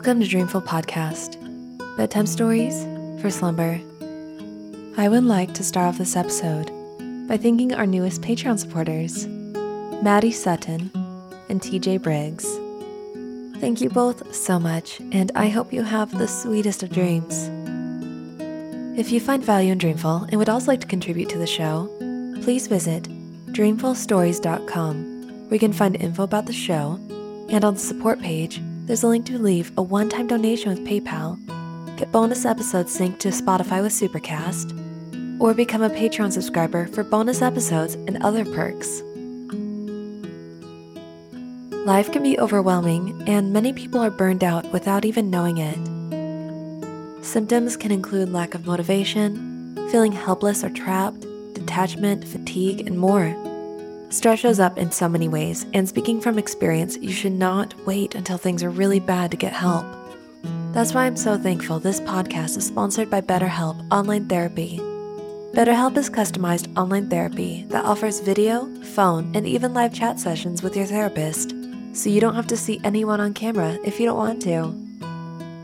Welcome to Dreamful Podcast, bedtime stories for slumber. I would like to start off this episode by thanking our newest Patreon supporters, Maddie Sutton and TJ Briggs. Thank you both so much, and I hope you have the sweetest of dreams. If you find value in Dreamful and would also like to contribute to the show, please visit dreamfulstories.com where you can find info about the show, and on the support page, there's a link to leave a one time donation with PayPal, get bonus episodes synced to Spotify with Supercast, or become a Patreon subscriber for bonus episodes and other perks. Life can be overwhelming, and many people are burned out without even knowing it. Symptoms can include lack of motivation, feeling helpless or trapped, detachment, fatigue, and more. Stress shows up in so many ways, and speaking from experience, you should not wait until things are really bad to get help. That's why I'm so thankful this podcast is sponsored by BetterHelp Online Therapy. BetterHelp is customized online therapy that offers video, phone, and even live chat sessions with your therapist, so you don't have to see anyone on camera if you don't want to.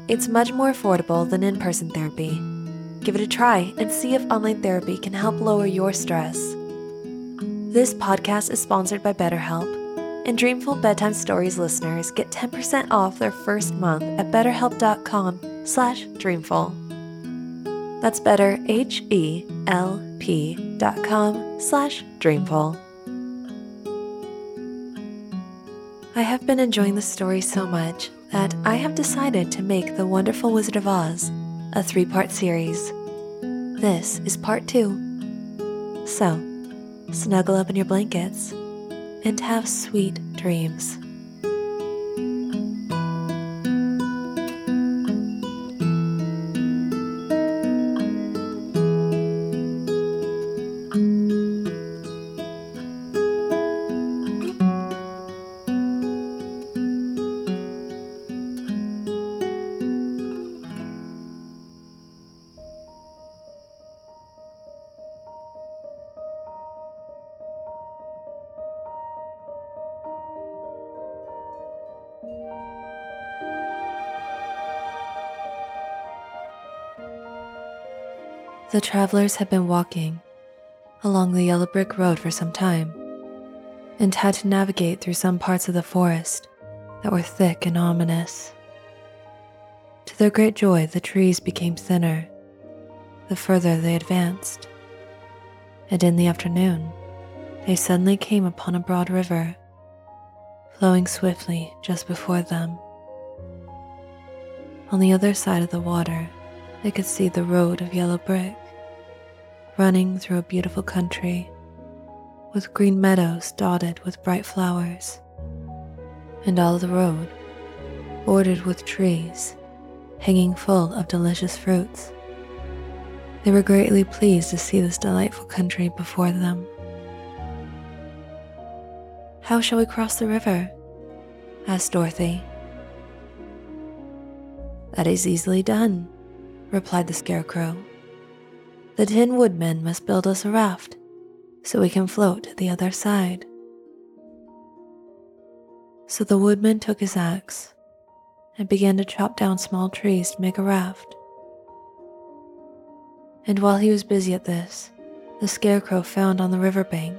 It's much more affordable than in person therapy. Give it a try and see if online therapy can help lower your stress. This podcast is sponsored by BetterHelp, and Dreamful Bedtime Stories listeners get 10% off their first month at betterhelp.com slash dreamful. That's better, H-E-L-P dot com slash dreamful. I have been enjoying the story so much that I have decided to make The Wonderful Wizard of Oz a three-part series. This is part two. So, snuggle up in your blankets, and have sweet dreams. The travelers had been walking along the yellow brick road for some time and had to navigate through some parts of the forest that were thick and ominous. To their great joy, the trees became thinner the further they advanced, and in the afternoon, they suddenly came upon a broad river flowing swiftly just before them. On the other side of the water, they could see the road of yellow brick running through a beautiful country with green meadows dotted with bright flowers, and all the road bordered with trees hanging full of delicious fruits. They were greatly pleased to see this delightful country before them. How shall we cross the river? asked Dorothy. That is easily done, replied the Scarecrow. The Tin Woodman must build us a raft so we can float to the other side. So the woodman took his axe and began to chop down small trees to make a raft. And while he was busy at this, the Scarecrow found on the river bank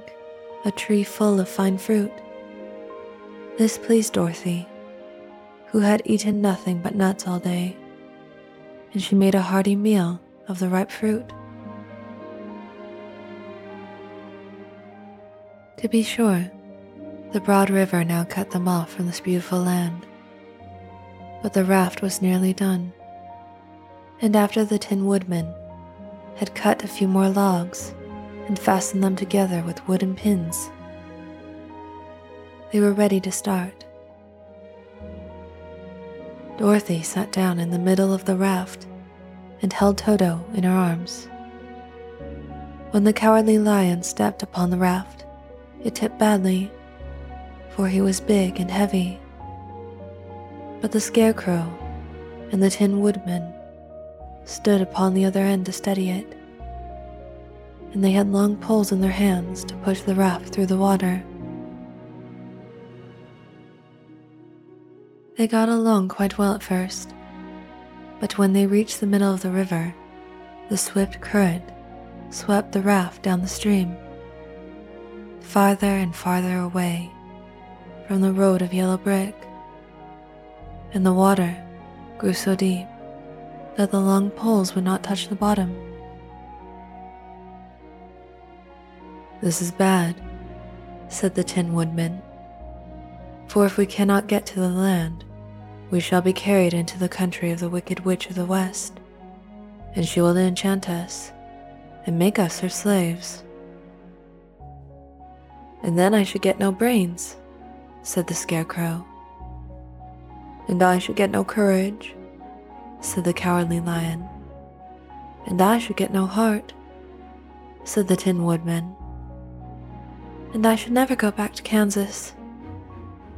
a tree full of fine fruit. This pleased Dorothy, who had eaten nothing but nuts all day and she made a hearty meal of the ripe fruit. To be sure, the broad river now cut them off from this beautiful land. But the raft was nearly done, and after the Tin Woodman had cut a few more logs and fastened them together with wooden pins, they were ready to start. Dorothy sat down in the middle of the raft and held Toto in her arms. When the cowardly lion stepped upon the raft, it tipped badly, for he was big and heavy. But the scarecrow and the tin woodman stood upon the other end to steady it, and they had long poles in their hands to push the raft through the water. They got along quite well at first, but when they reached the middle of the river, the swift current swept the raft down the stream, farther and farther away from the road of yellow brick, and the water grew so deep that the long poles would not touch the bottom. This is bad, said the Tin Woodman, for if we cannot get to the land, we shall be carried into the country of the Wicked Witch of the West, and she will enchant us and make us her slaves. And then I should get no brains, said the Scarecrow. And I should get no courage, said the Cowardly Lion. And I should get no heart, said the Tin Woodman. And I should never go back to Kansas,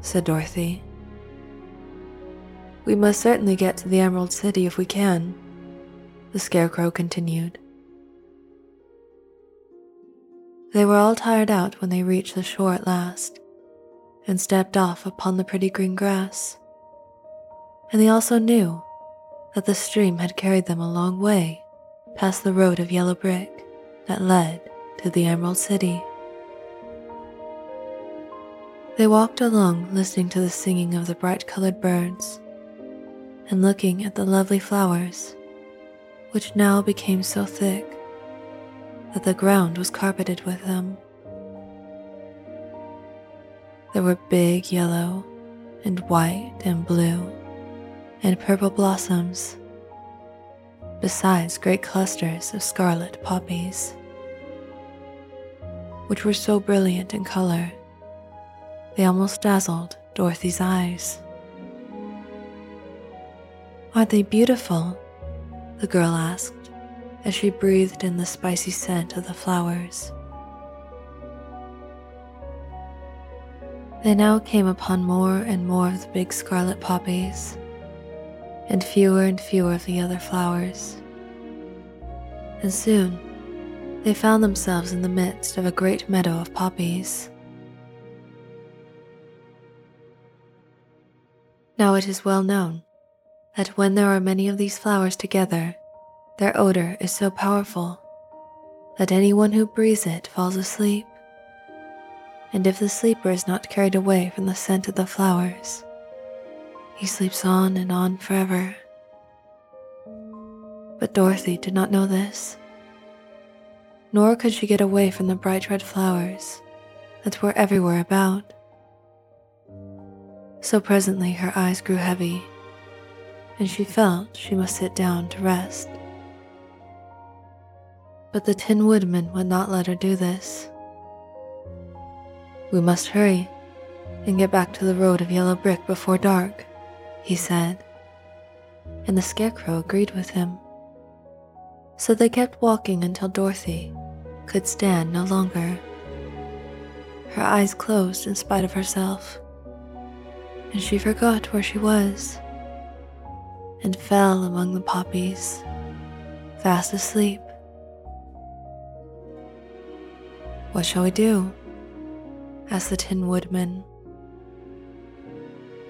said Dorothy. We must certainly get to the Emerald City if we can, the Scarecrow continued. They were all tired out when they reached the shore at last and stepped off upon the pretty green grass. And they also knew that the stream had carried them a long way past the road of yellow brick that led to the Emerald City. They walked along listening to the singing of the bright colored birds and looking at the lovely flowers, which now became so thick that the ground was carpeted with them. There were big yellow and white and blue and purple blossoms, besides great clusters of scarlet poppies, which were so brilliant in color they almost dazzled Dorothy's eyes. Aren't they beautiful? The girl asked as she breathed in the spicy scent of the flowers. They now came upon more and more of the big scarlet poppies, and fewer and fewer of the other flowers. And soon they found themselves in the midst of a great meadow of poppies. Now it is well known that when there are many of these flowers together, their odor is so powerful that anyone who breathes it falls asleep. And if the sleeper is not carried away from the scent of the flowers, he sleeps on and on forever. But Dorothy did not know this, nor could she get away from the bright red flowers that were everywhere about. So presently her eyes grew heavy and she felt she must sit down to rest. But the Tin Woodman would not let her do this. We must hurry and get back to the road of yellow brick before dark, he said, and the Scarecrow agreed with him. So they kept walking until Dorothy could stand no longer. Her eyes closed in spite of herself, and she forgot where she was and fell among the poppies, fast asleep. What shall we do? asked the Tin Woodman.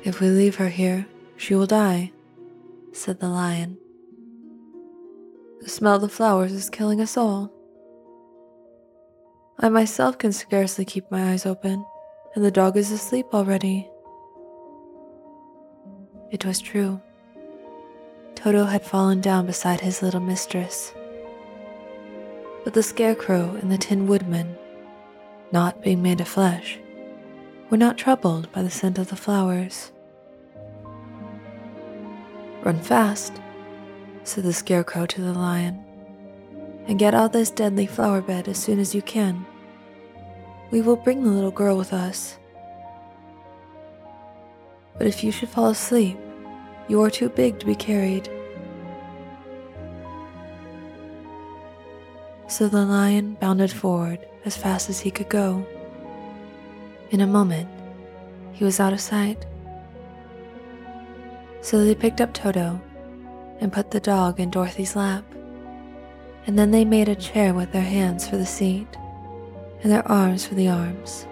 If we leave her here, she will die, said the lion. The smell of the flowers is killing us all. I myself can scarcely keep my eyes open, and the dog is asleep already. It was true. Toto had fallen down beside his little mistress. But the Scarecrow and the Tin Woodman, not being made of flesh, were not troubled by the scent of the flowers. Run fast, said the Scarecrow to the lion, and get out this deadly flower bed as soon as you can. We will bring the little girl with us. But if you should fall asleep, you are too big to be carried. So the lion bounded forward as fast as he could go. In a moment, he was out of sight. So they picked up Toto and put the dog in Dorothy's lap. And then they made a chair with their hands for the seat and their arms for the arms,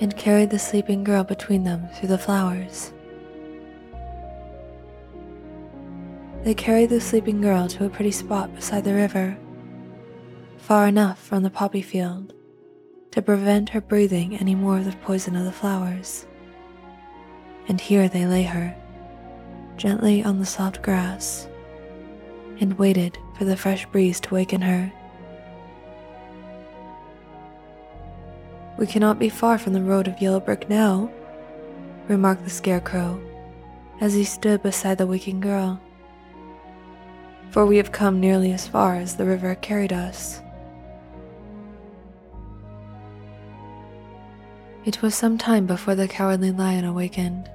and carried the sleeping girl between them through the flowers. they carried the sleeping girl to a pretty spot beside the river, far enough from the poppy field to prevent her breathing any more of the poison of the flowers. And here they lay her, gently on the soft grass, and waited for the fresh breeze to waken her. We cannot be far from the road of yellow brick now, remarked the scarecrow as he stood beside the waking girl for we have come nearly as far as the river carried us. It was some time before the cowardly lion awakened,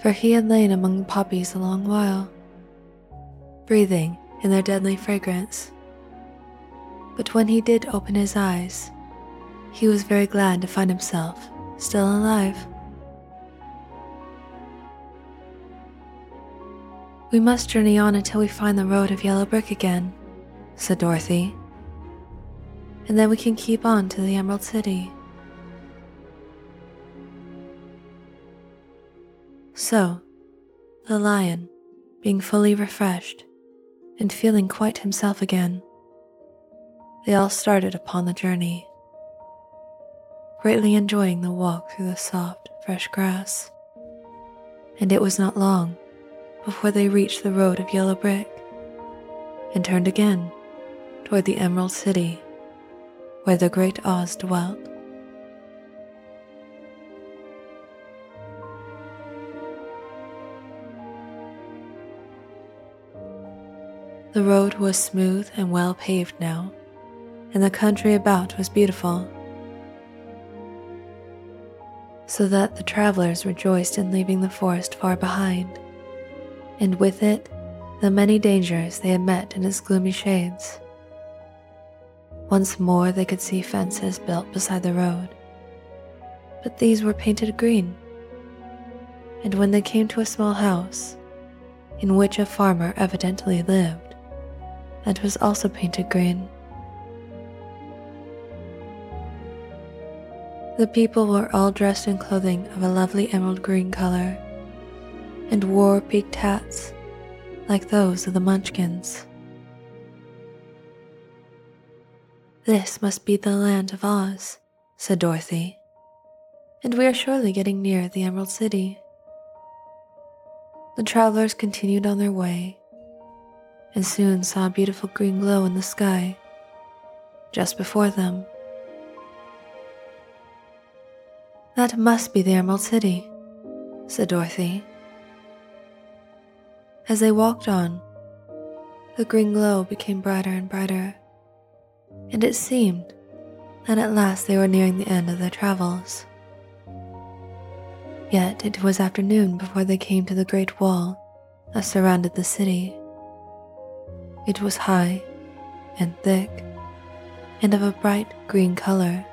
for he had lain among the poppies a long while, breathing in their deadly fragrance. But when he did open his eyes, he was very glad to find himself still alive. We must journey on until we find the road of yellow brick again, said Dorothy. And then we can keep on to the Emerald City. So, the lion, being fully refreshed and feeling quite himself again, they all started upon the journey, greatly enjoying the walk through the soft, fresh grass. And it was not long before they reached the road of yellow brick and turned again toward the Emerald City where the great Oz dwelt. The road was smooth and well paved now, and the country about was beautiful, so that the travelers rejoiced in leaving the forest far behind and with it the many dangers they had met in its gloomy shades. Once more they could see fences built beside the road, but these were painted green. And when they came to a small house, in which a farmer evidently lived, that was also painted green. The people were all dressed in clothing of a lovely emerald green color and wore peaked hats like those of the Munchkins. This must be the land of Oz, said Dorothy, and we are surely getting near the Emerald City. The travelers continued on their way and soon saw a beautiful green glow in the sky just before them. That must be the Emerald City, said Dorothy. As they walked on, the green glow became brighter and brighter, and it seemed that at last they were nearing the end of their travels. Yet it was afternoon before they came to the great wall that surrounded the city. It was high and thick and of a bright green color.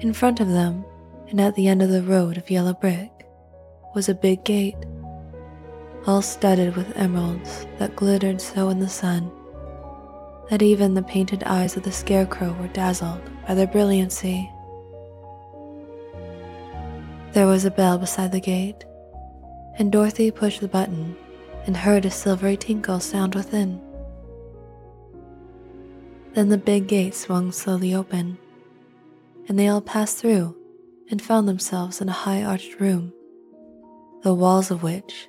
In front of them, and at the end of the road of yellow brick, was a big gate all studded with emeralds that glittered so in the sun that even the painted eyes of the scarecrow were dazzled by their brilliancy. There was a bell beside the gate, and Dorothy pushed the button and heard a silvery tinkle sound within. Then the big gate swung slowly open, and they all passed through and found themselves in a high arched room, the walls of which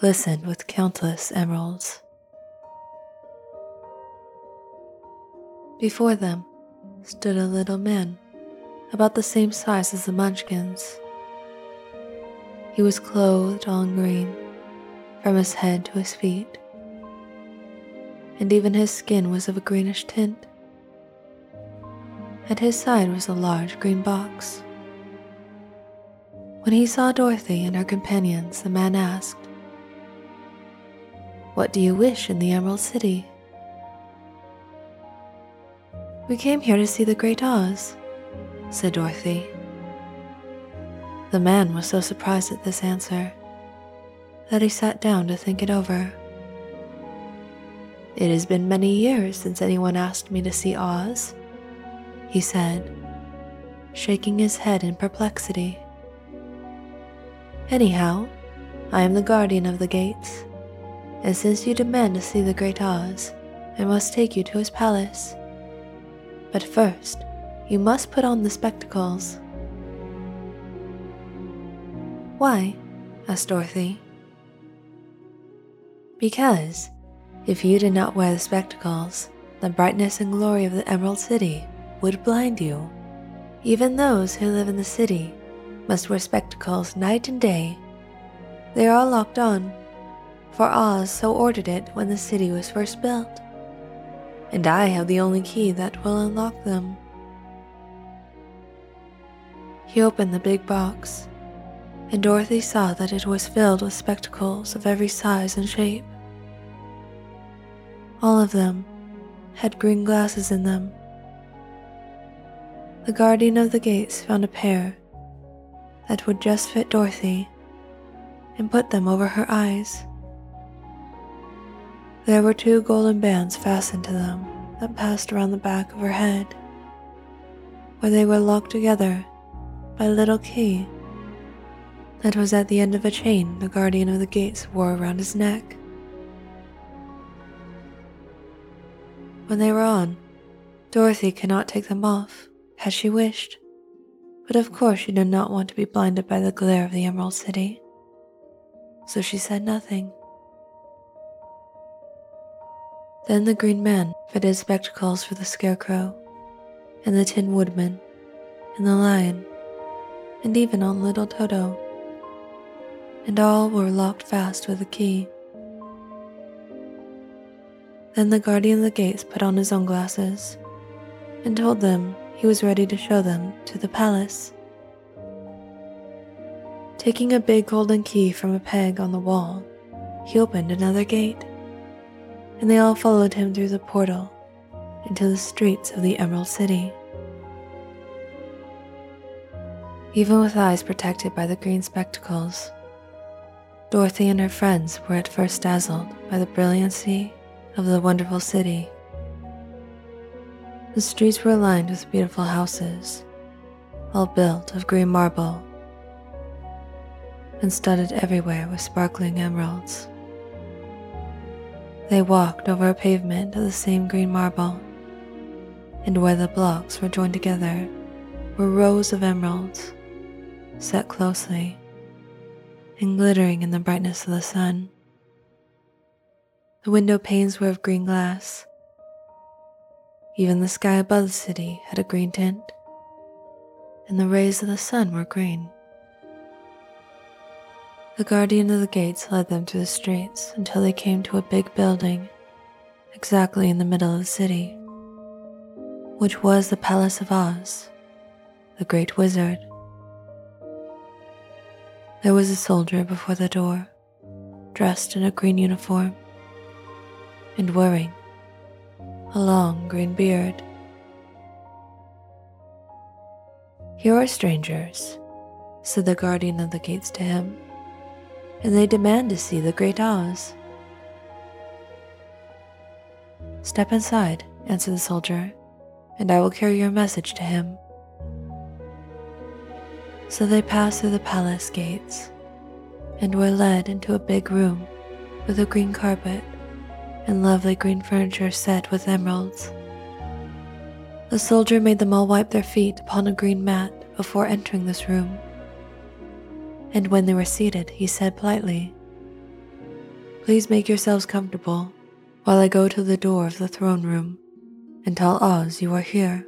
glistened with countless emeralds. Before them stood a little man, about the same size as the Munchkins. He was clothed all in green, from his head to his feet, and even his skin was of a greenish tint. At his side was a large green box. When he saw Dorothy and her companions, the man asked, what do you wish in the Emerald City? We came here to see the Great Oz, said Dorothy. The man was so surprised at this answer that he sat down to think it over. It has been many years since anyone asked me to see Oz, he said, shaking his head in perplexity. Anyhow, I am the guardian of the gates, and since you demand to see the great Oz, I must take you to his palace. But first, you must put on the spectacles. Why? asked Dorothy. Because, if you did not wear the spectacles, the brightness and glory of the Emerald City would blind you. Even those who live in the city must wear spectacles night and day. They are all locked on, for Oz so ordered it when the city was first built. And I have the only key that will unlock them. He opened the big box, and Dorothy saw that it was filled with spectacles of every size and shape. All of them had green glasses in them. The guardian of the gates found a pair that would just fit Dorothy and put them over her eyes. There were two golden bands fastened to them that passed around the back of her head, where they were locked together by a little key that was at the end of a chain the guardian of the gates wore around his neck. When they were on, Dorothy could not take them off, had she wished. But of course, she did not want to be blinded by the glare of the Emerald City. So she said nothing. Then the Green Man fitted spectacles for the Scarecrow, and the Tin Woodman, and the Lion, and even on little Toto. And all were locked fast with a key. Then the guardian of the gates put on his own glasses and told them he was ready to show them to the palace. Taking a big golden key from a peg on the wall, he opened another gate, and they all followed him through the portal into the streets of the Emerald City. Even with eyes protected by the green spectacles, Dorothy and her friends were at first dazzled by the brilliancy of the wonderful city. The streets were lined with beautiful houses, all built of green marble and studded everywhere with sparkling emeralds. They walked over a pavement of the same green marble, and where the blocks were joined together were rows of emeralds set closely and glittering in the brightness of the sun. The window panes were of green glass. Even the sky above the city had a green tint, and the rays of the sun were green. The guardian of the gates led them through the streets until they came to a big building exactly in the middle of the city, which was the Palace of Oz, the Great Wizard. There was a soldier before the door, dressed in a green uniform and wearing a long green beard. Here are strangers, said the guardian of the gates to him, and they demand to see the great Oz. Step inside, answered the soldier, and I will carry your message to him. So they passed through the palace gates and were led into a big room with a green carpet and lovely green furniture set with emeralds. The soldier made them all wipe their feet upon a green mat before entering this room. And when they were seated, he said politely, Please make yourselves comfortable while I go to the door of the throne room and tell Oz you are here.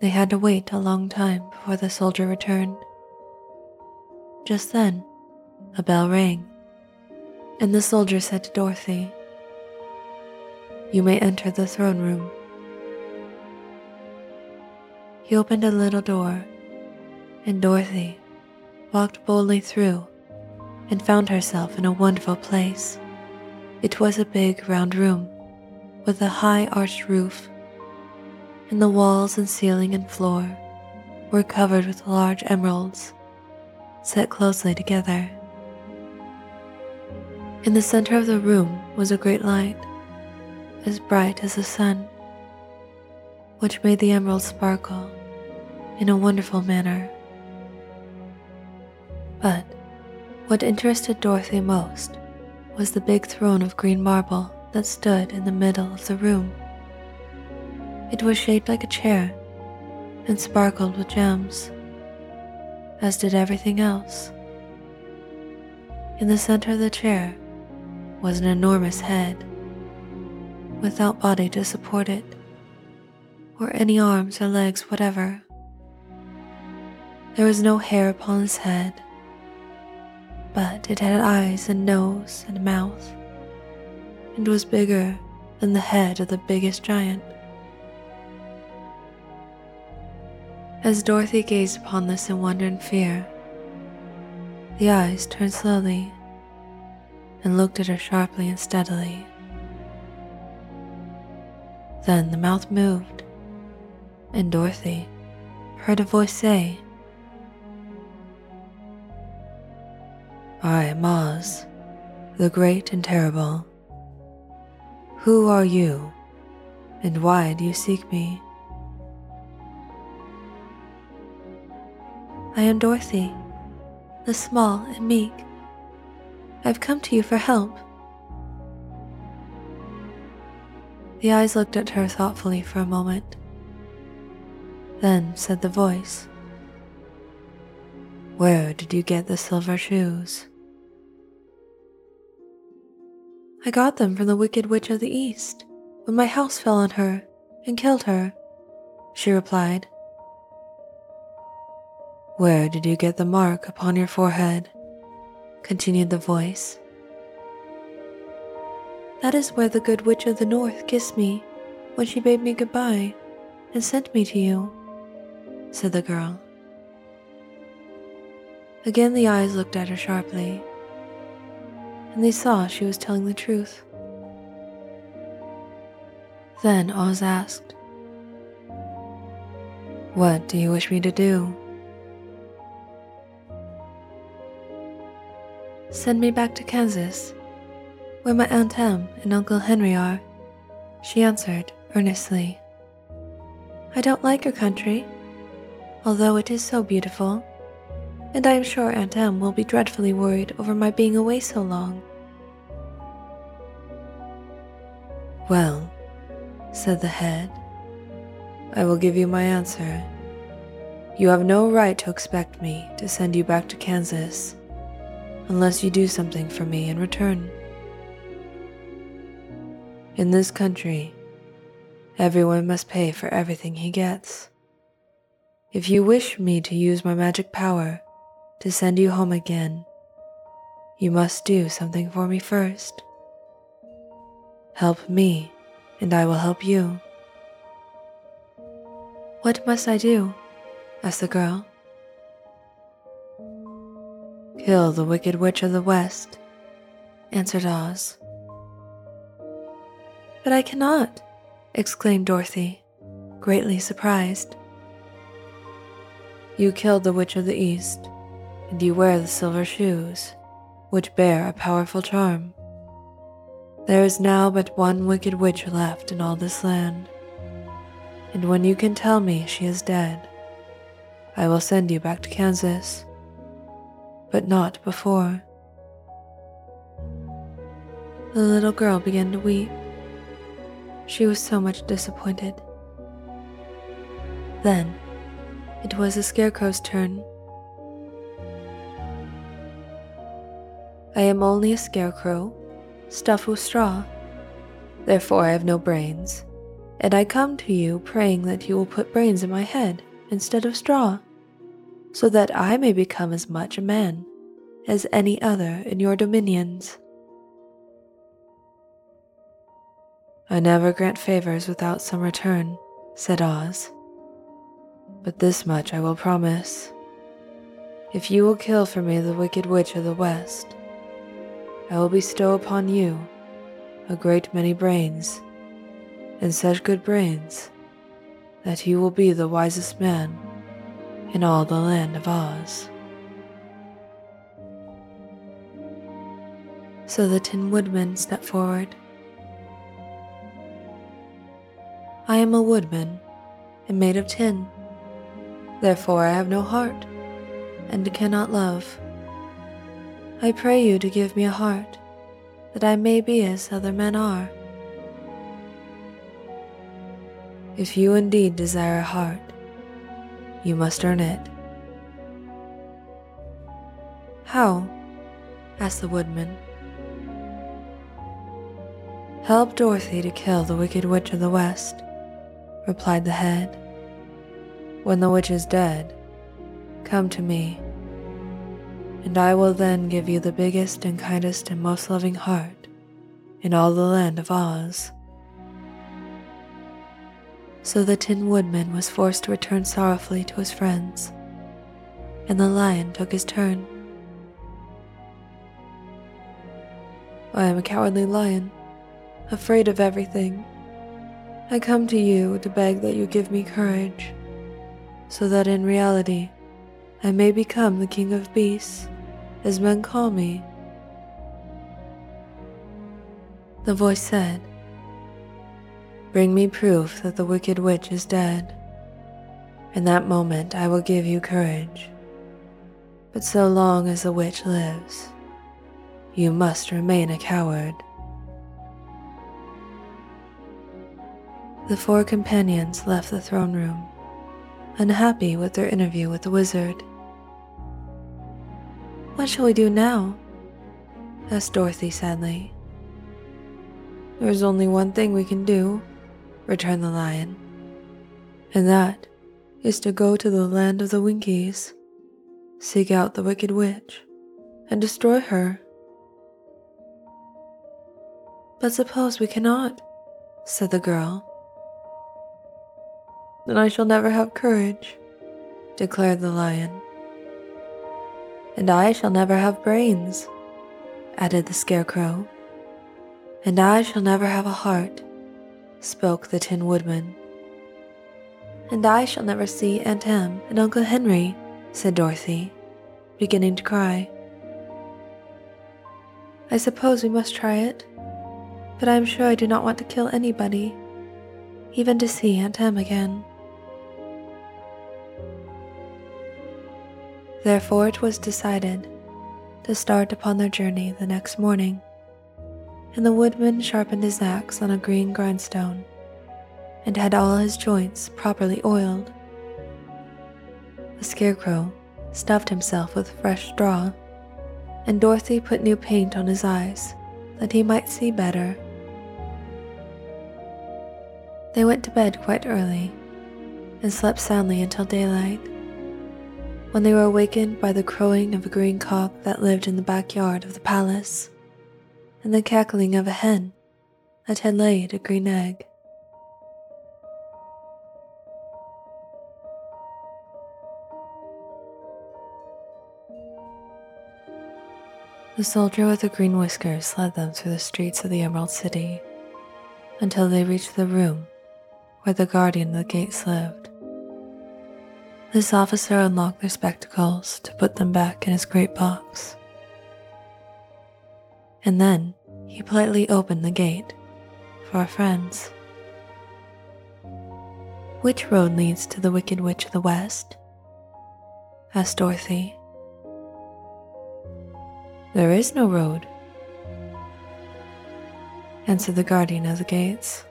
They had to wait a long time before the soldier returned. Just then, a bell rang, and the soldier said to Dorothy, You may enter the throne room. He opened a little door, and Dorothy walked boldly through and found herself in a wonderful place. It was a big round room with a high arched roof, and the walls and ceiling and floor were covered with large emeralds set closely together. In the center of the room was a great light, as bright as the sun, which made the emeralds sparkle in a wonderful manner. But what interested Dorothy most was the big throne of green marble that stood in the middle of the room. It was shaped like a chair and sparkled with gems, as did everything else. In the center of the chair was an enormous head, without body to support it, or any arms or legs whatever. There was no hair upon his head, but it had eyes and nose and mouth, and was bigger than the head of the biggest giant. As Dorothy gazed upon this in wonder and fear, the eyes turned slowly and looked at her sharply and steadily. Then the mouth moved, and Dorothy heard a voice say, I am Oz, the great and terrible. Who are you, and why do you seek me? I am Dorothy, the small and meek. I've come to you for help. The eyes looked at her thoughtfully for a moment. Then said the voice, Where did you get the silver shoes? I got them from the Wicked Witch of the East when my house fell on her and killed her, she replied. Where did you get the mark upon your forehead? Continued the voice. That is where the Good Witch of the North kissed me when she bade me goodbye and sent me to you, said the girl. Again the eyes looked at her sharply and they saw she was telling the truth. Then Oz asked, What do you wish me to do? Send me back to Kansas, where my Aunt Em and Uncle Henry are, she answered earnestly. I don't like your country, although it is so beautiful and I am sure Aunt Em will be dreadfully worried over my being away so long. Well, said the head, I will give you my answer. You have no right to expect me to send you back to Kansas unless you do something for me in return. In this country, everyone must pay for everything he gets. If you wish me to use my magic power to send you home again, you must do something for me first. Help me, and I will help you. What must I do? asked the girl. Kill the Wicked Witch of the West, answered Oz. But I cannot, exclaimed Dorothy, greatly surprised. You killed the Witch of the East, and you wear the silver shoes, which bear a powerful charm. There is now but one wicked witch left in all this land, and when you can tell me she is dead, I will send you back to Kansas, but not before. The little girl began to weep. She was so much disappointed. Then it was the scarecrow's turn I am only a scarecrow, stuffed with straw. Therefore, I have no brains, and I come to you praying that you will put brains in my head instead of straw, so that I may become as much a man as any other in your dominions. I never grant favors without some return, said Oz. But this much I will promise. If you will kill for me the Wicked Witch of the West, I will bestow upon you a great many brains, and such good brains that you will be the wisest man in all the land of Oz. So the Tin Woodman stepped forward. I am a woodman and made of tin. Therefore, I have no heart and cannot love, I pray you to give me a heart, that I may be as other men are. If you indeed desire a heart, you must earn it. How? asked the woodman. Help Dorothy to kill the Wicked Witch of the West, replied the head. When the witch is dead, come to me, and I will then give you the biggest and kindest and most loving heart in all the land of Oz. So the Tin Woodman was forced to return sorrowfully to his friends, and the lion took his turn. I am a cowardly lion, afraid of everything. I come to you to beg that you give me courage, so that in reality I may become the king of beasts, as men call me. The voice said, Bring me proof that the wicked witch is dead. In that moment I will give you courage. But so long as the witch lives, you must remain a coward. The four companions left the throne room, unhappy with their interview with the wizard. What shall we do now? asked Dorothy sadly. There is only one thing we can do, returned the lion, and that is to go to the land of the Winkies, seek out the wicked witch, and destroy her. But suppose we cannot, said the girl. Then I shall never have courage, declared the lion. And I shall never have brains, added the scarecrow. And I shall never have a heart, spoke the Tin Woodman. And I shall never see Aunt Em and Uncle Henry, said Dorothy, beginning to cry. I suppose we must try it, but I am sure I do not want to kill anybody, even to see Aunt Em again. Therefore, it was decided to start upon their journey the next morning and the woodman sharpened his axe on a green grindstone and had all his joints properly oiled. The scarecrow stuffed himself with fresh straw, and Dorothy put new paint on his eyes that he might see better. They went to bed quite early and slept soundly until daylight, when they were awakened by the crowing of a green cock that lived in the backyard of the palace and the cackling of a hen that had laid a green egg. The soldier with the green whiskers led them through the streets of the Emerald City until they reached the room where the guardian of the gates lived. This officer unlocked their spectacles to put them back in his great box and then he politely opened the gate for our friends. Which road leads to the Wicked Witch of the West? asked Dorothy. There is no road, answered the guardian of the gates.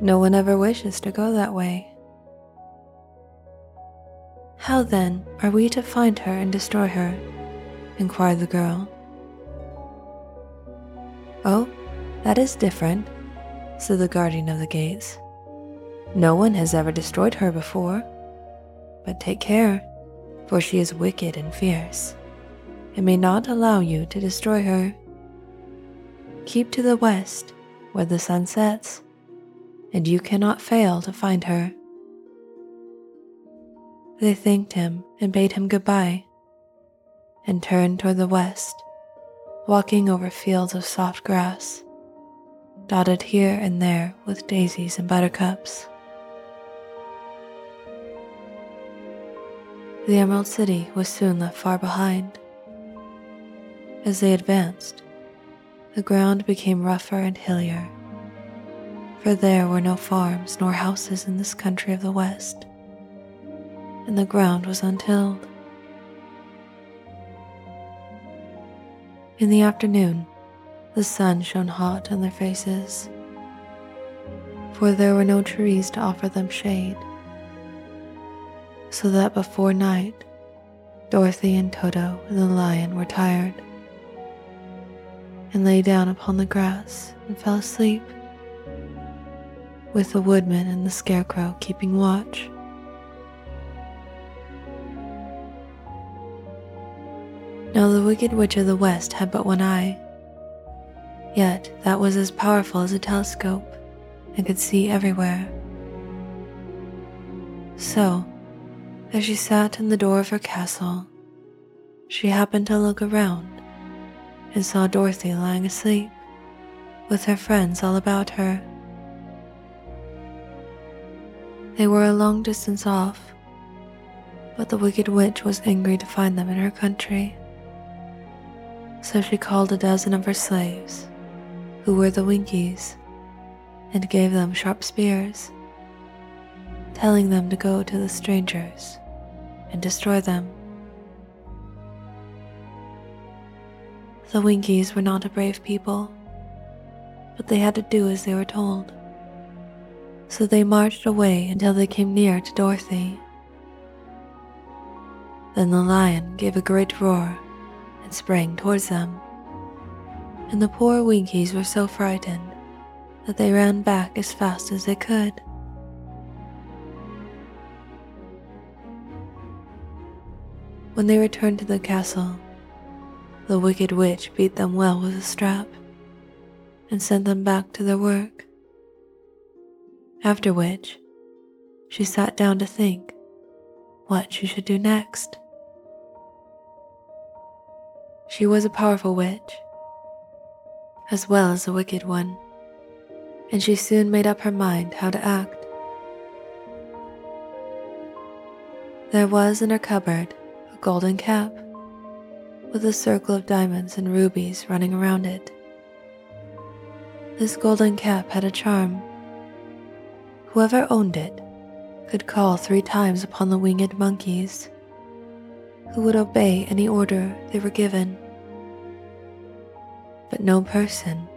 No one ever wishes to go that way. How then are we to find her and destroy her? inquired the girl. Oh, that is different, said the guardian of the gates. No one has ever destroyed her before. But take care, for she is wicked and fierce, and may not allow you to destroy her. Keep to the west, where the sun sets, and you cannot fail to find her. They thanked him and bade him goodbye, and turned toward the west walking over fields of soft grass, dotted here and there with daisies and buttercups. The Emerald City was soon left far behind. As they advanced, the ground became rougher and hillier, for there were no farms nor houses in this country of the West, and the ground was untilled. In the afternoon, the sun shone hot on their faces, for there were no trees to offer them shade. So that before night, Dorothy and Toto and the lion were tired and lay down upon the grass and fell asleep, with the woodman and the scarecrow keeping watch. Now the Wicked Witch of the West had but one eye, yet that was as powerful as a telescope and could see everywhere. So, as she sat in the door of her castle, she happened to look around and saw Dorothy lying asleep with her friends all about her. They were a long distance off, but the Wicked Witch was angry to find them in her country. So she called a dozen of her slaves, who were the Winkies, and gave them sharp spears, telling them to go to the strangers and destroy them. The Winkies were not a brave people, but they had to do as they were told. So they marched away until they came near to Dorothy. Then the lion gave a great roar sprang towards them, and the poor Winkies were so frightened that they ran back as fast as they could. When they returned to the castle, the Wicked Witch beat them well with a strap and sent them back to their work. After which, she sat down to think what she should do next. She was a powerful witch, as well as a wicked one, and she soon made up her mind how to act. There was in her cupboard a golden cap with a circle of diamonds and rubies running around it. This golden cap had a charm. Whoever owned it could call three times upon the winged monkeys, who would obey any order they were given but no person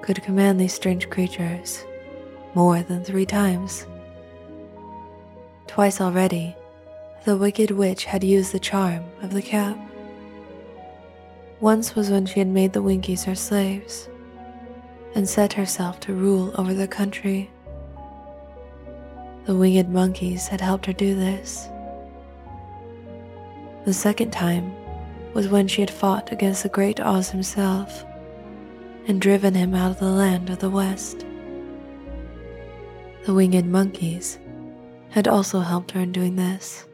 could command these strange creatures more than three times. Twice already, the wicked witch had used the charm of the cap. Once was when she had made the Winkies her slaves and set herself to rule over the country. The winged monkeys had helped her do this. The second time was when she had fought against the great Oz himself and driven him out of the land of the West. The winged monkeys had also helped her in doing this.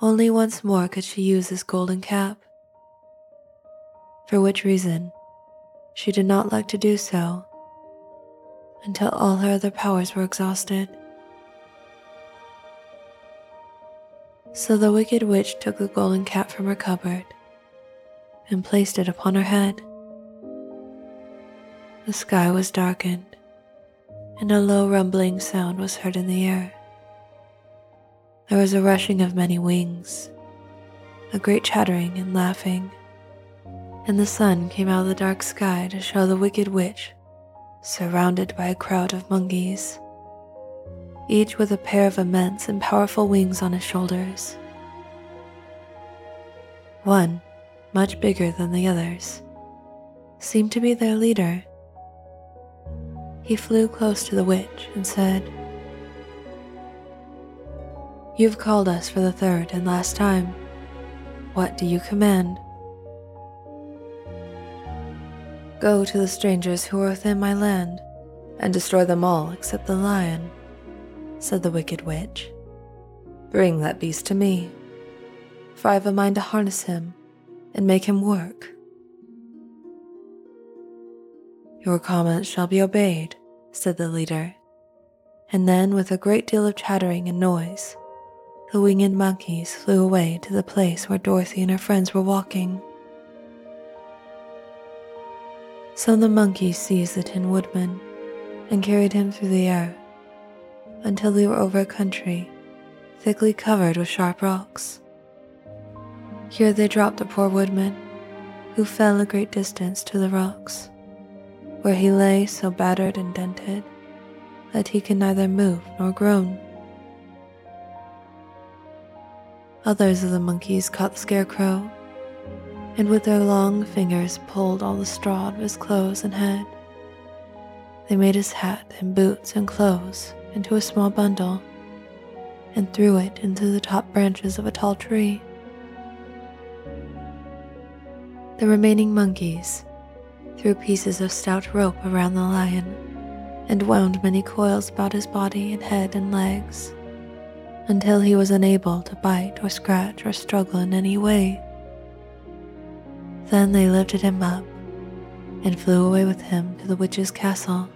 Only once more could she use this golden cap, for which reason she did not like to do so until all her other powers were exhausted. So the wicked witch took the golden cap from her cupboard and placed it upon her head. The sky was darkened, and a low rumbling sound was heard in the air. There was a rushing of many wings, a great chattering and laughing, and the sun came out of the dark sky to show the wicked witch surrounded by a crowd of monkeys each with a pair of immense and powerful wings on his shoulders. One, much bigger than the others, seemed to be their leader. He flew close to the witch and said, You've called us for the third and last time. What do you command? Go to the strangers who are within my land and destroy them all except the lion said the wicked witch. Bring that beast to me, for I have a mind to harness him and make him work. Your commands shall be obeyed, said the leader. And then, with a great deal of chattering and noise, the winged monkeys flew away to the place where Dorothy and her friends were walking. So the monkeys seized the Tin Woodman and carried him through the air until they were over a country thickly covered with sharp rocks. Here they dropped the poor woodman who fell a great distance to the rocks, where he lay so battered and dented that he could neither move nor groan. Others of the monkeys caught the scarecrow, and with their long fingers pulled all the straw out of his clothes and head. They made his hat and boots and clothes into a small bundle and threw it into the top branches of a tall tree. The remaining monkeys threw pieces of stout rope around the lion and wound many coils about his body and head and legs until he was unable to bite or scratch or struggle in any way. Then they lifted him up and flew away with him to the witch's castle,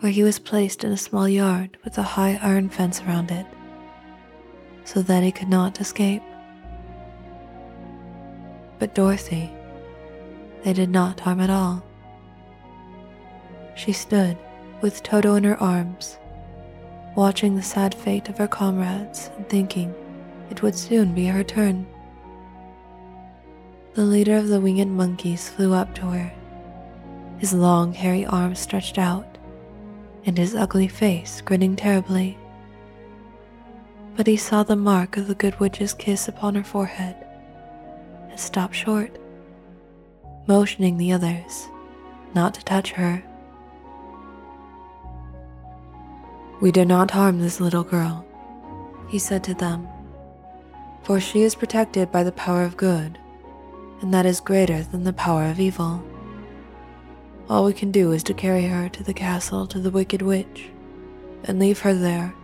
where he was placed in a small yard with a high iron fence around it, so that he could not escape. But Dorothy, they did not harm at all. She stood with Toto in her arms watching the sad fate of her comrades and thinking it would soon be her turn. The leader of the winged monkeys flew up to her, his long hairy arms stretched out, and his ugly face grinning terribly. But he saw the mark of the good witch's kiss upon her forehead and stopped short, motioning the others not to touch her. We do not harm this little girl, he said to them, for she is protected by the power of good, and that is greater than the power of evil. All we can do is to carry her to the castle to the Wicked Witch and leave her there.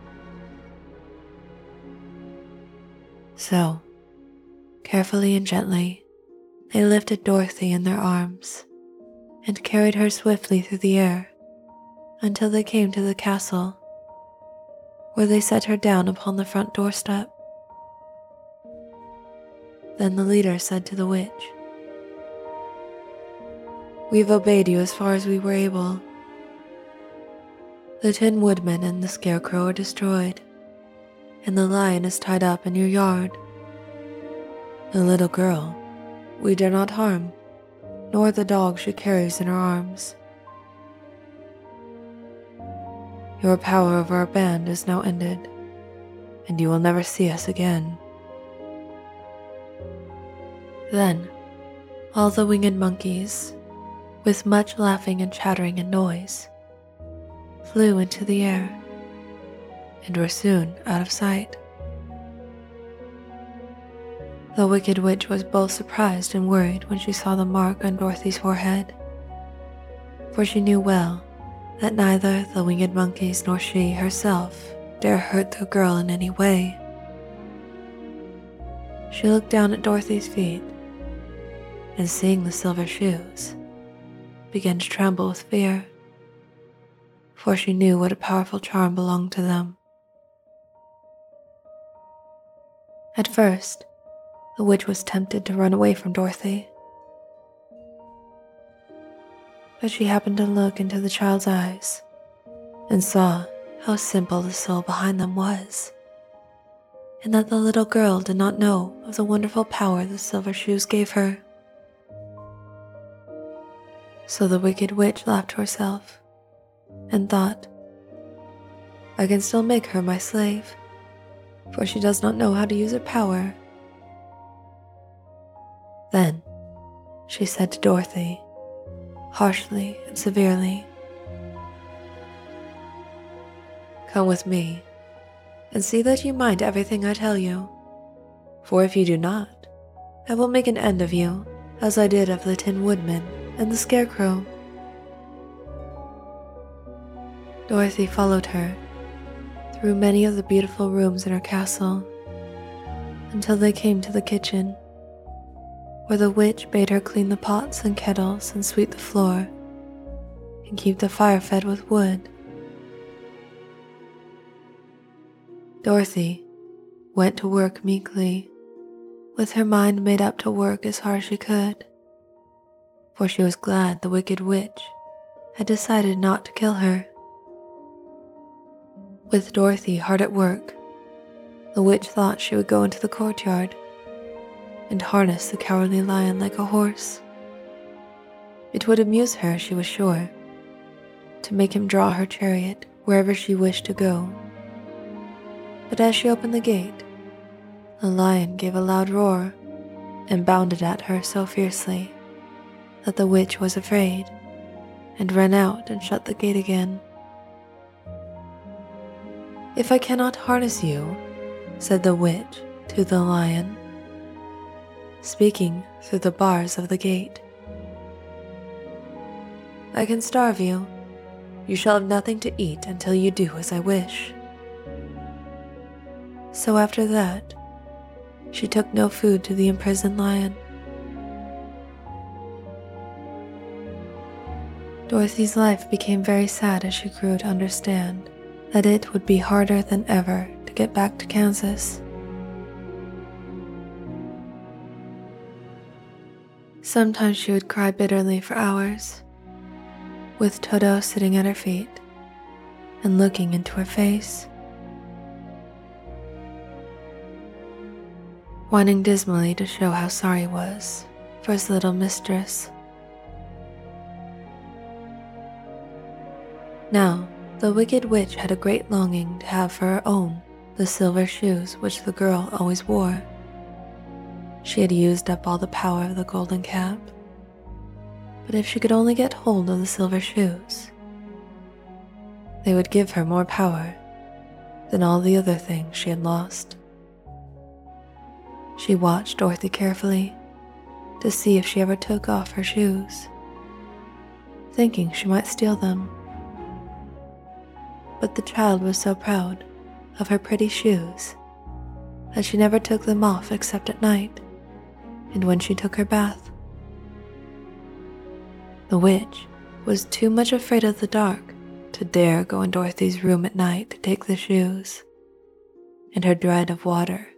So, carefully and gently, they lifted Dorothy in their arms and carried her swiftly through the air until they came to the castle where they set her down upon the front doorstep. Then the leader said to the witch, We've obeyed you as far as we were able. The Tin Woodman and the Scarecrow are destroyed, and the lion is tied up in your yard. The little girl we dare not harm, nor the dog she carries in her arms. Your power over our band is now ended, and you will never see us again. Then, all the winged monkeys, with much laughing and chattering and noise, flew into the air and were soon out of sight. The Wicked Witch was both surprised and worried when she saw the mark on Dorothy's forehead, for she knew well that neither the winged monkeys nor she herself dare hurt the girl in any way. She looked down at Dorothy's feet and, seeing the silver shoes, began to tremble with fear, for she knew what a powerful charm belonged to them. At first, the witch was tempted to run away from Dorothy but she happened to look into the child's eyes and saw how simple the soul behind them was, and that the little girl did not know of the wonderful power the silver shoes gave her. So the wicked witch laughed to herself and thought, I can still make her my slave, for she does not know how to use her power. Then she said to Dorothy, harshly and severely. Come with me and see that you mind everything I tell you, for if you do not, I will make an end of you as I did of the Tin Woodman and the Scarecrow. Dorothy followed her through many of the beautiful rooms in her castle until they came to the kitchen where the witch bade her clean the pots and kettles and sweep the floor and keep the fire fed with wood. Dorothy went to work meekly, with her mind made up to work as hard as she could, for she was glad the wicked witch had decided not to kill her. With Dorothy hard at work, the witch thought she would go into the courtyard and harness the cowardly lion like a horse. It would amuse her, she was sure, to make him draw her chariot wherever she wished to go. But as she opened the gate, the lion gave a loud roar and bounded at her so fiercely that the witch was afraid and ran out and shut the gate again. If I cannot harness you, said the witch to the lion, speaking through the bars of the gate, I can starve you. You shall have nothing to eat until you do as I wish. So after that, she took no food to the imprisoned lion. Dorothy's life became very sad as she grew to understand that it would be harder than ever to get back to Kansas. Sometimes she would cry bitterly for hours, with Toto sitting at her feet and looking into her face. whining dismally to show how sorry he was for his little mistress. Now, the wicked witch had a great longing to have for her own the silver shoes which the girl always wore. She had used up all the power of the golden cap, but if she could only get hold of the silver shoes, they would give her more power than all the other things she had lost. She watched Dorothy carefully to see if she ever took off her shoes, thinking she might steal them. But the child was so proud of her pretty shoes that she never took them off except at night and when she took her bath. The witch was too much afraid of the dark to dare go in Dorothy's room at night to take the shoes, and her dread of water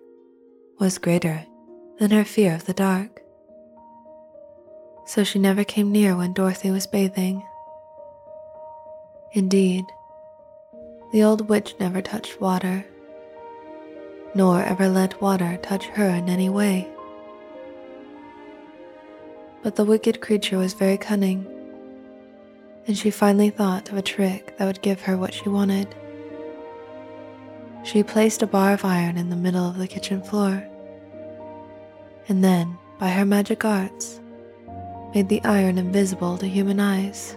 was greater than her fear of the dark. So she never came near when Dorothy was bathing. Indeed, the old witch never touched water, nor ever let water touch her in any way. But the wicked creature was very cunning, and she finally thought of a trick that would give her what she wanted. She placed a bar of iron in the middle of the kitchen floor, and then, by her magic arts, made the iron invisible to human eyes,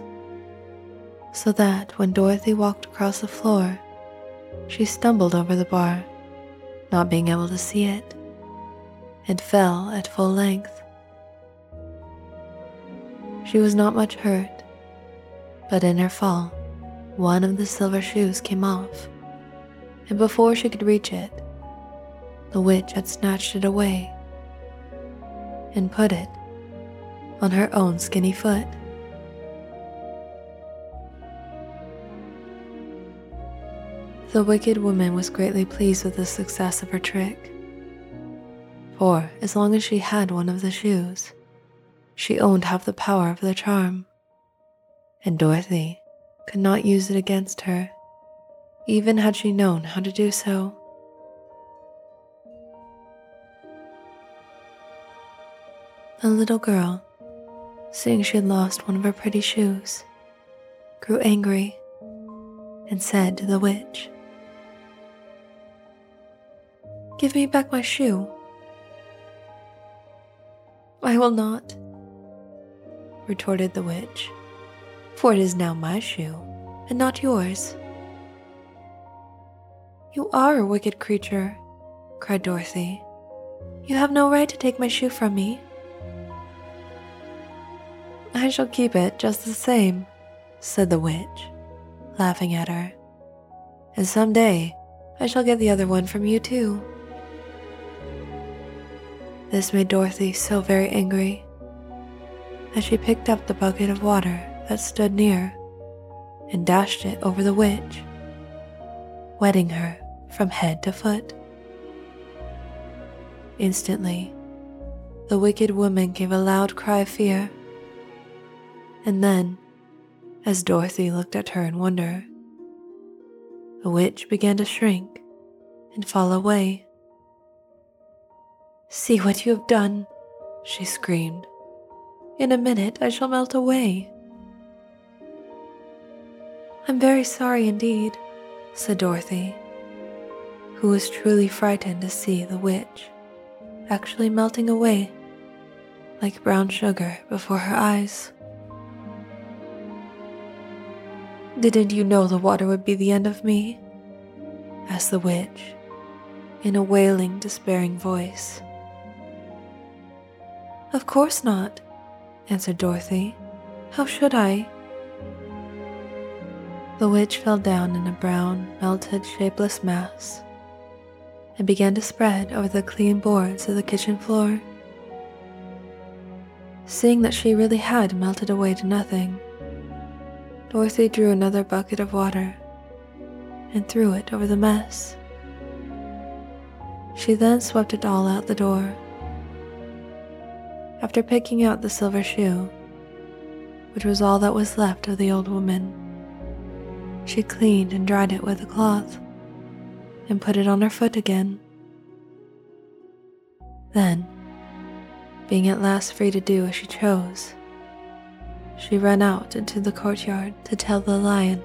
so that when Dorothy walked across the floor, she stumbled over the bar, not being able to see it, and fell at full length. She was not much hurt, but in her fall, one of the silver shoes came off and before she could reach it, the witch had snatched it away and put it on her own skinny foot. The wicked woman was greatly pleased with the success of her trick, for as long as she had one of the shoes, she owned half the power of the charm, and Dorothy could not use it against her even had she known how to do so. The little girl, seeing she had lost one of her pretty shoes, grew angry and said to the witch, Give me back my shoe. I will not, retorted the witch, for it is now my shoe and not yours. You are a wicked creature, cried Dorothy. You have no right to take my shoe from me. I shall keep it just the same, said the witch, laughing at her. And some day I shall get the other one from you too. This made Dorothy so very angry that she picked up the bucket of water that stood near and dashed it over the witch wetting her from head to foot. Instantly, the wicked woman gave a loud cry of fear. And then, as Dorothy looked at her in wonder, the witch began to shrink and fall away. See what you have done, she screamed. In a minute I shall melt away. I'm very sorry indeed, said Dorothy, who was truly frightened to see the witch actually melting away like brown sugar before her eyes. Didn't you know the water would be the end of me? asked the witch in a wailing, despairing voice. Of course not, answered Dorothy. How should I? The witch fell down in a brown, melted, shapeless mass and began to spread over the clean boards of the kitchen floor. Seeing that she really had melted away to nothing, Dorothy drew another bucket of water and threw it over the mess. She then swept it all out the door. After picking out the silver shoe, which was all that was left of the old woman, she cleaned and dried it with a cloth and put it on her foot again. Then, being at last free to do as she chose, she ran out into the courtyard to tell the lion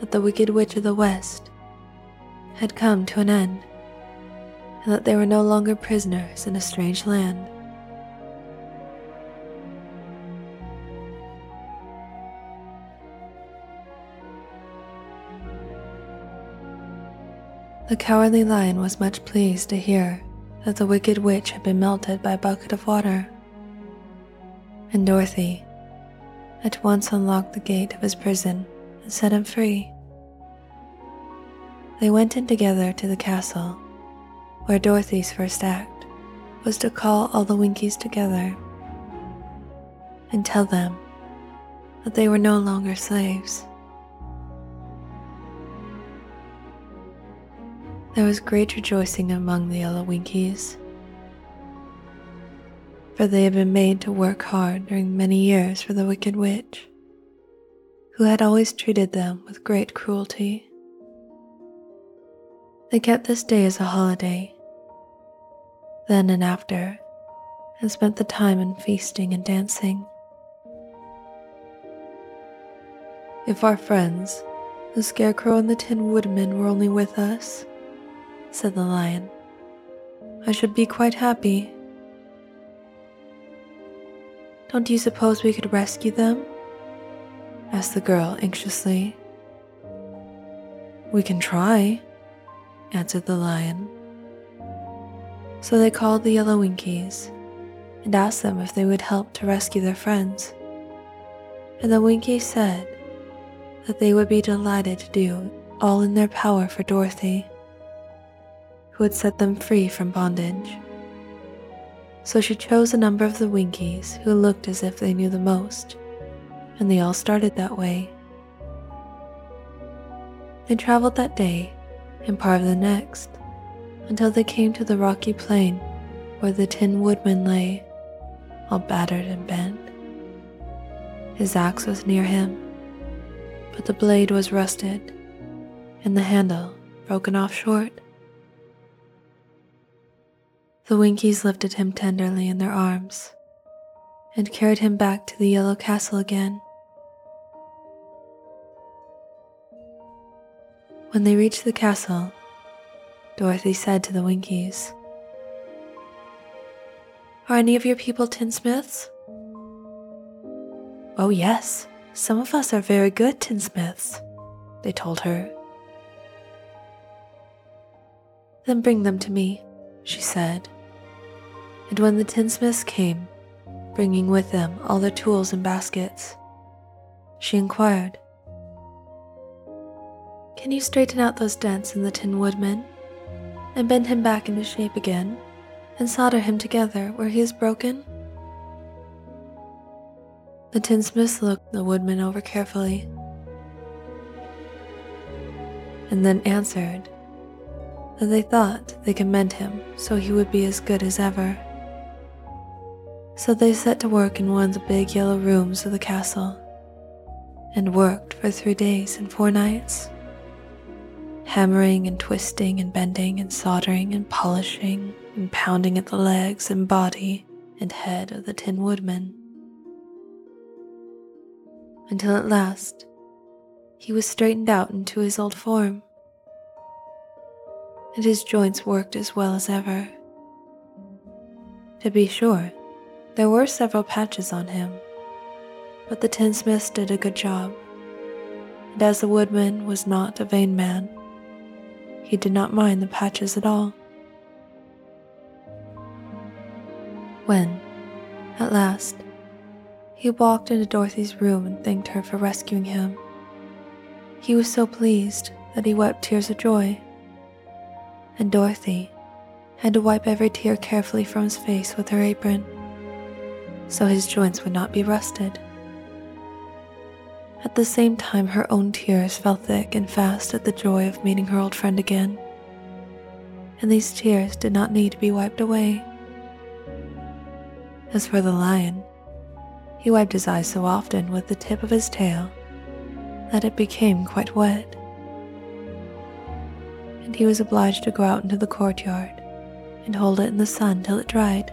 that the Wicked Witch of the West had come to an end and that they were no longer prisoners in a strange land. The cowardly lion was much pleased to hear that the wicked witch had been melted by a bucket of water, and Dorothy at once unlocked the gate of his prison and set him free. They went in together to the castle where Dorothy's first act was to call all the Winkies together and tell them that they were no longer slaves. There was great rejoicing among the Yellow Winkies, for they had been made to work hard during many years for the Wicked Witch, who had always treated them with great cruelty. They kept this day as a holiday then and after, and spent the time in feasting and dancing. If our friends, the Scarecrow and the Tin Woodman, were only with us, said the lion, I should be quite happy. Don't you suppose we could rescue them? asked the girl anxiously. We can try, answered the lion. So they called the Yellow Winkies and asked them if they would help to rescue their friends. And the Winkies said that they would be delighted to do all in their power for Dorothy, who would set them free from bondage. So she chose a number of the Winkies who looked as if they knew the most, and they all started that way. They traveled that day and part of the next until they came to the rocky plain where the Tin Woodman lay, all battered and bent. His axe was near him, but the blade was rusted and the handle broken off short. The Winkies lifted him tenderly in their arms and carried him back to the Yellow Castle again. When they reached the castle, Dorothy said to the Winkies. Are any of your people tinsmiths? Oh, yes, some of us are very good tinsmiths, they told her. Then bring them to me, she said. And when the tinsmiths came, bringing with them all their tools and baskets, she inquired, Can you straighten out those dents in the Tin Woodman? and bend him back into shape again, and solder him together where he is broken? The tinsmith looked the woodman over carefully, and then answered that they thought they could mend him so he would be as good as ever. So they set to work in one of the big yellow rooms of the castle and worked for three days and four nights hammering and twisting and bending and soldering and polishing and pounding at the legs and body and head of the Tin Woodman. Until at last, he was straightened out into his old form, and his joints worked as well as ever. To be sure, there were several patches on him, but the tinsmith did a good job, and as the woodman was not a vain man, he did not mind the patches at all. When, at last, he walked into Dorothy's room and thanked her for rescuing him, he was so pleased that he wept tears of joy. And Dorothy had to wipe every tear carefully from his face with her apron, so his joints would not be rusted. At the same time, her own tears fell thick and fast at the joy of meeting her old friend again. And these tears did not need to be wiped away. As for the lion, he wiped his eyes so often with the tip of his tail that it became quite wet. And he was obliged to go out into the courtyard and hold it in the sun till it dried.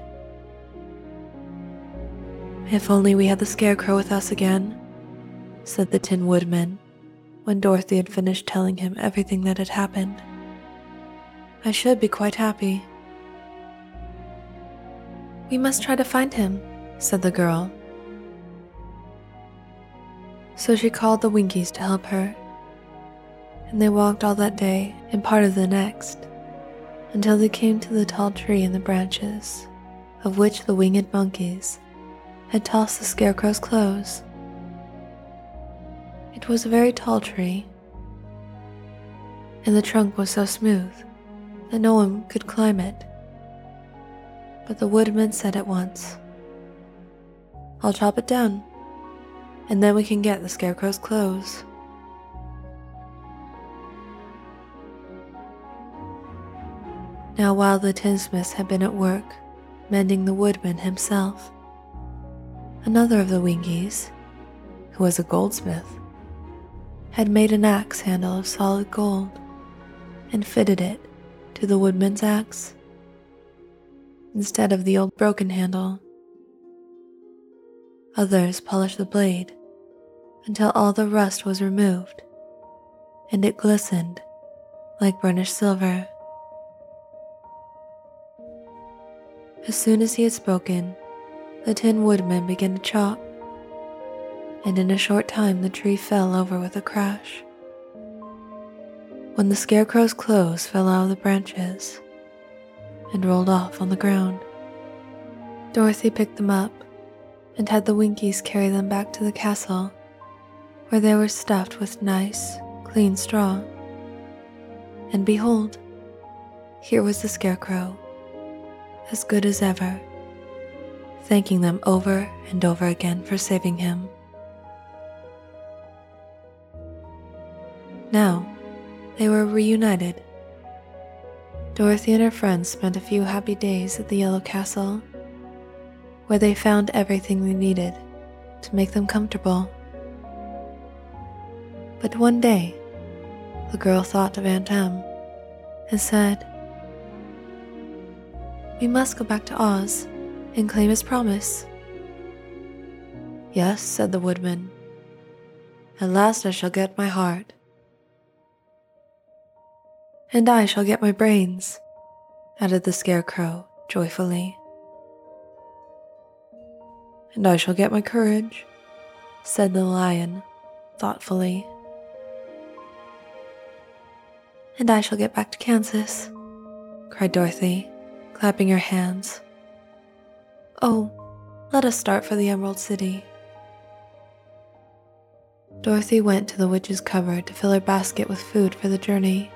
If only we had the scarecrow with us again, said the Tin Woodman when Dorothy had finished telling him everything that had happened. I should be quite happy. We must try to find him, said the girl. So she called the Winkies to help her, and they walked all that day and part of the next until they came to the tall tree in the branches of which the winged monkeys had tossed the scarecrow's clothes. It was a very tall tree, and the trunk was so smooth that no one could climb it. But the woodman said at once, I'll chop it down, and then we can get the scarecrow's clothes. Now, while the tinsmith had been at work mending the woodman himself, another of the Winkies, who was a goldsmith, had made an axe handle of solid gold and fitted it to the woodman's axe instead of the old broken handle. Others polished the blade until all the rust was removed and it glistened like burnished silver. As soon as he had spoken, the Tin Woodman began to chop, and in a short time the tree fell over with a crash. When the Scarecrow's clothes fell out of the branches and rolled off on the ground, Dorothy picked them up and had the Winkies carry them back to the castle, where they were stuffed with nice, clean straw. And behold, here was the Scarecrow as good as ever, thanking them over and over again for saving him. Now, they were reunited. Dorothy and her friends spent a few happy days at the Yellow Castle, where they found everything they needed to make them comfortable. But one day, the girl thought of Aunt Em and said, we must go back to Oz and claim his promise. Yes, said the woodman. At last I shall get my heart. And I shall get my brains, added the scarecrow joyfully. And I shall get my courage, said the lion thoughtfully. And I shall get back to Kansas, cried Dorothy clapping her hands. Oh, let us start for the Emerald City. Dorothy went to the witch's cupboard to fill her basket with food for the journey.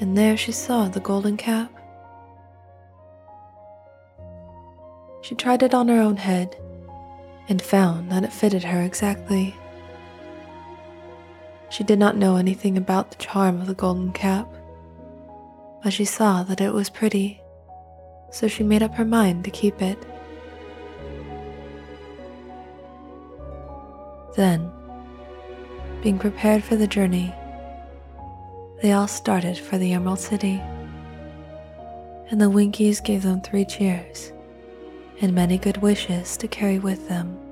And there she saw the golden cap. She tried it on her own head and found that it fitted her exactly. She did not know anything about the charm of the golden cap, but she saw that it was pretty, so she made up her mind to keep it. Then, being prepared for the journey, they all started for the Emerald City. And the Winkies gave them three cheers and many good wishes to carry with them